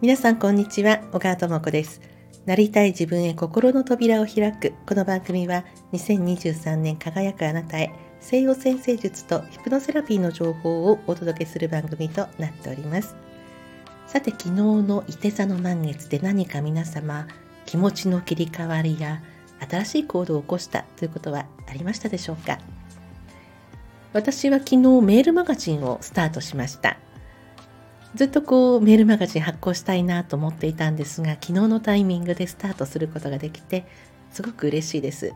皆さんこんにちは小川智子です。なりたい自分へ心の扉を開く。この番組は2023年輝くあなたへ西洋先生術とヒプノセラピーの情報をお届けする番組となっております。さて昨日の伊手座の満月で何か皆様気持ちの切り替わりや新しい行動を起こしたということはありましたでしょうか？私は昨日メールマガジンをスタートしました。ずっとこうメールマガジン発行したいなと思っていたんですが昨日のタイミングでスタートすることができてすごく嬉しいです。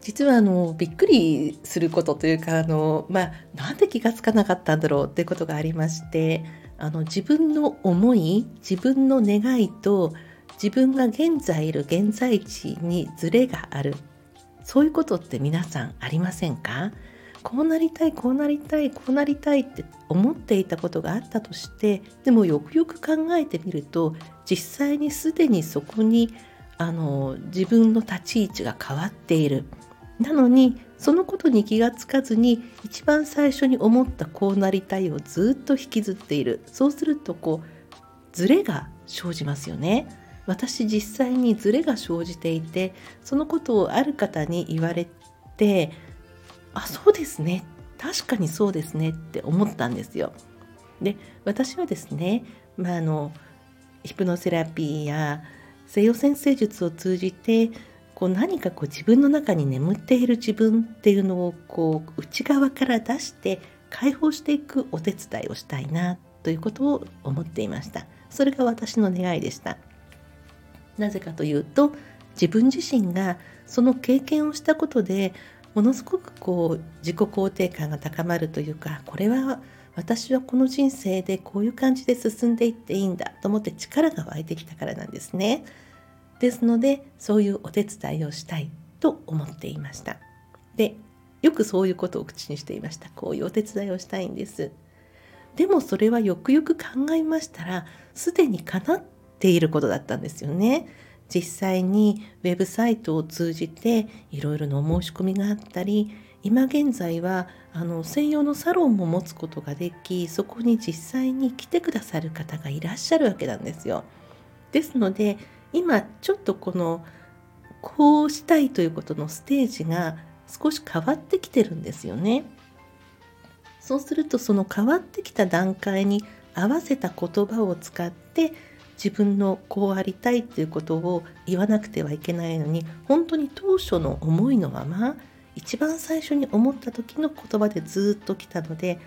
実はあのびっくりすることというかあの、まあ、なんで気が付かなかったんだろうっていうことがありましてあの自分の思い自分の願いと自分が現在いる現在地にズレがある。そういうことって皆さんありませんか？こうなりたいこうなりたいこうなりたいって思っていたことがあったとしてでもよくよく考えてみると実際にすでにそこにあの自分の立ち位置が変わっている。なのにそのことに気がつかずに一番最初に思ったこうなりたいをずっと引きずっている。そうするとこうズレが生じますよね。私実際にズレが生じていてそのことをある方に言われてあそうですね。確かにそうですね。って思ったんですよ。で私はですね、まあ、あのヒプノセラピーや西洋先生術を通じてこう何かこう自分の中に眠っている自分っていうのをこう内側から出して解放していくお手伝いをしたいなということを思っていました。それが私の願いでした。なぜかというと自分自身がその経験をしたことでものすごくこう自己肯定感が高まるというかこれは私はこの人生でこういう感じで進んでいっていいんだと思って力が湧いてきたからなんですね。ですのでそういうお手伝いをしたいと思っていました。でよくそういうことを口にしていました。こういうお手伝いをしたいんです。でもそれはよくよく考えましたらすでに叶っていることだったんですよね。実際にウェブサイトを通じていろいろな申し込みがあったり今現在はあの専用のサロンも持つことができそこに実際に来てくださる方がいらっしゃるわけなんですよ。ですので今ちょっとこのこうしたいということのステージが少し変わってきてるんですよね。そうするとその変わってきた段階に合わせた言葉を使って自分のこうありたいっていうことを言わなくてはいけないのに本当に当初の思いのまま一番最初に思った時の言葉でずっと来たので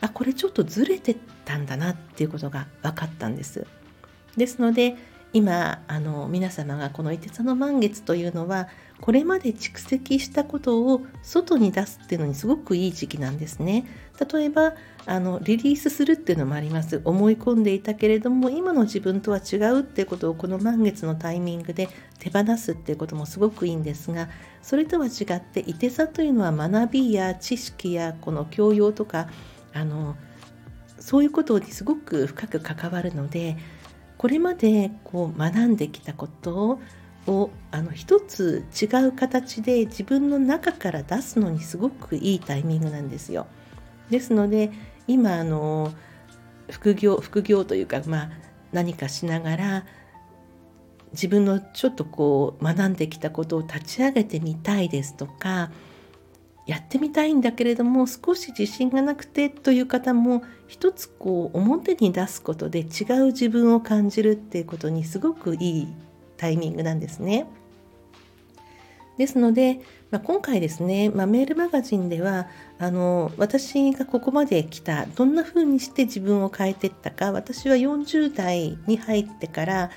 あこれちょっとずれてたんだなっていうことが分かったんです。ですので今あの皆様がこの「いて座の満月」というのはこれまで蓄積したことを外に出すっていうのにすごくいい時期なんですね。例えばあのリリースするっていうのもあります思い込んでいたけれども今の自分とは違うっていうことをこの満月のタイミングで手放すっていうこともすごくいいんですがそれとは違っていて座というのは学びや知識やこの教養とかあのそういうことにすごく深く関わるのでこれまでこう学んできたことをあの一つ違う形で自分の中から出すのにすごくいいタイミングなんですよ。ですので今あの副業副業というか、まあ、何かしながら自分のちょっとこう学んできたことを立ち上げてみたいですとかやってみたいんだけれども少し自信がなくてという方も一つこう表に出すことで違う自分を感じるっていうことにすごくいいタイミングなんですね。ですので、まあ、今回ですね、まあ、メールマガジンではあの私がここまで来たどんな風にして自分を変えていったか私は40代に入ってから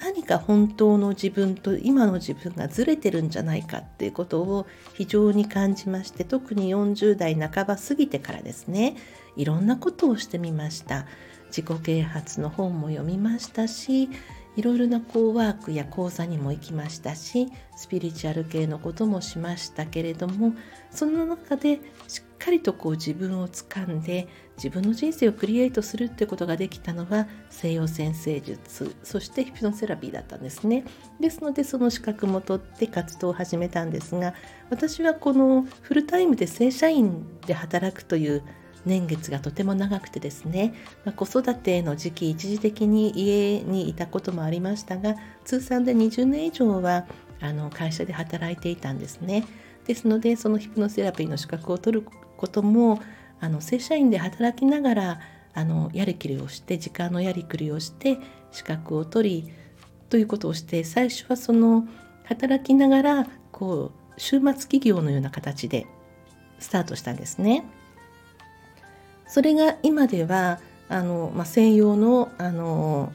何か本当の自分と今の自分がずれてるんじゃないかっていうことを非常に感じまして特に40代半ば過ぎてからですねいろんなことをしてみました。自己啓発の本も読みましたしいろいろなこうワークや講座にも行きましたしスピリチュアル系のこともしましたけれどもその中でしっかりとこう自分を掴んで自分の人生をクリエイトするってことができたのは西洋先生術そしてヒプノセラピーだったんですね。ですのでその資格も取って活動を始めたんですが私はこのフルタイムで正社員で働くという年月がとても長くてですね、まあ、子育ての時期一時的に家にいたこともありましたが通算で20年以上はあの会社で働いていたんですね。ですのでそのヒプノセラピーの資格を取ることもあの正社員で働きながらあのやりきりをして時間のやりくりをして資格を取りということをして最初はその働きながらこう週末企業のような形でスタートしたんですね。それが今ではあの、まあ、専用のあの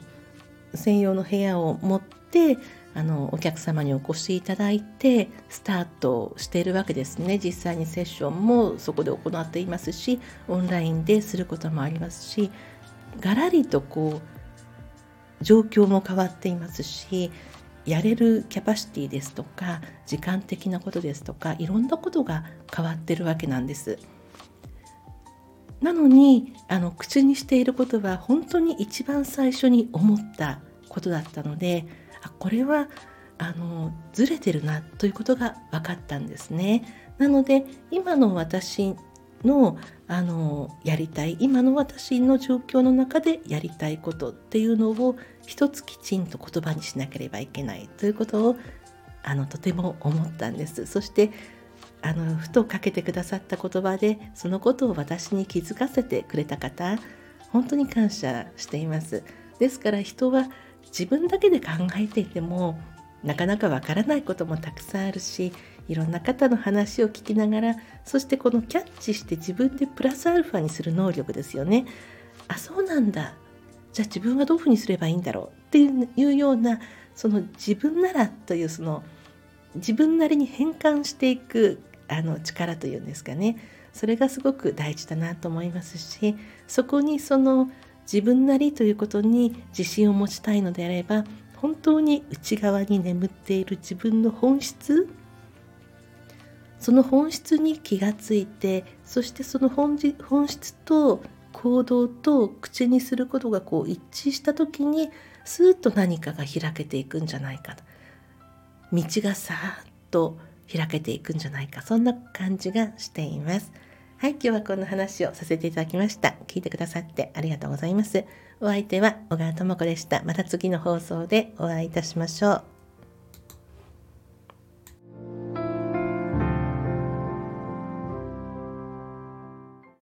専用の部屋を持ってあのお客様にお越しいただいてスタートしているわけですね実際にセッションもそこで行っていますしオンラインですることもありますしがらりとこう状況も変わっていますしやれるキャパシティですとか時間的なことですとかいろんなことが変わってるわけなんです。なのにあの口にしていることは本当に一番最初に思ったことだったのであこれはあのずれてるなということが分かったんですね。なので今の私のあのやりたい今の私の状況の中でやりたいことっていうのを一つきちんと言葉にしなければいけないということをあのとても思ったんです。そしてあのふとかけてくださった言葉でそのことを私に気づかせてくれた方本当に感謝しています。ですから人は自分だけで考えていてもなかなかわからないこともたくさんあるしいろんな方の話を聞きながらそしてこのキャッチして自分でプラスアルファにする能力ですよね。あそうなんだじゃあ自分はどういうふうにすればいいんだろうっていうようなその自分ならというその自分なりに変換していくあの力というんですかね。それがすごく大事だなと思いますしそこにその自分なりということに自信を持ちたいのであれば本当に内側に眠っている自分の本質その本質に気がついてそしてその本質と行動と口にすることがこう一致した時にスーッと何かが開けていくんじゃないかと。道がさーっと開けていくんじゃないかそんな感じがしています。はい、今日はこんな話をさせていただきました。聞いてくださってありがとうございます。お相手は小川智子でした。また次の放送でお会いいたしましょう。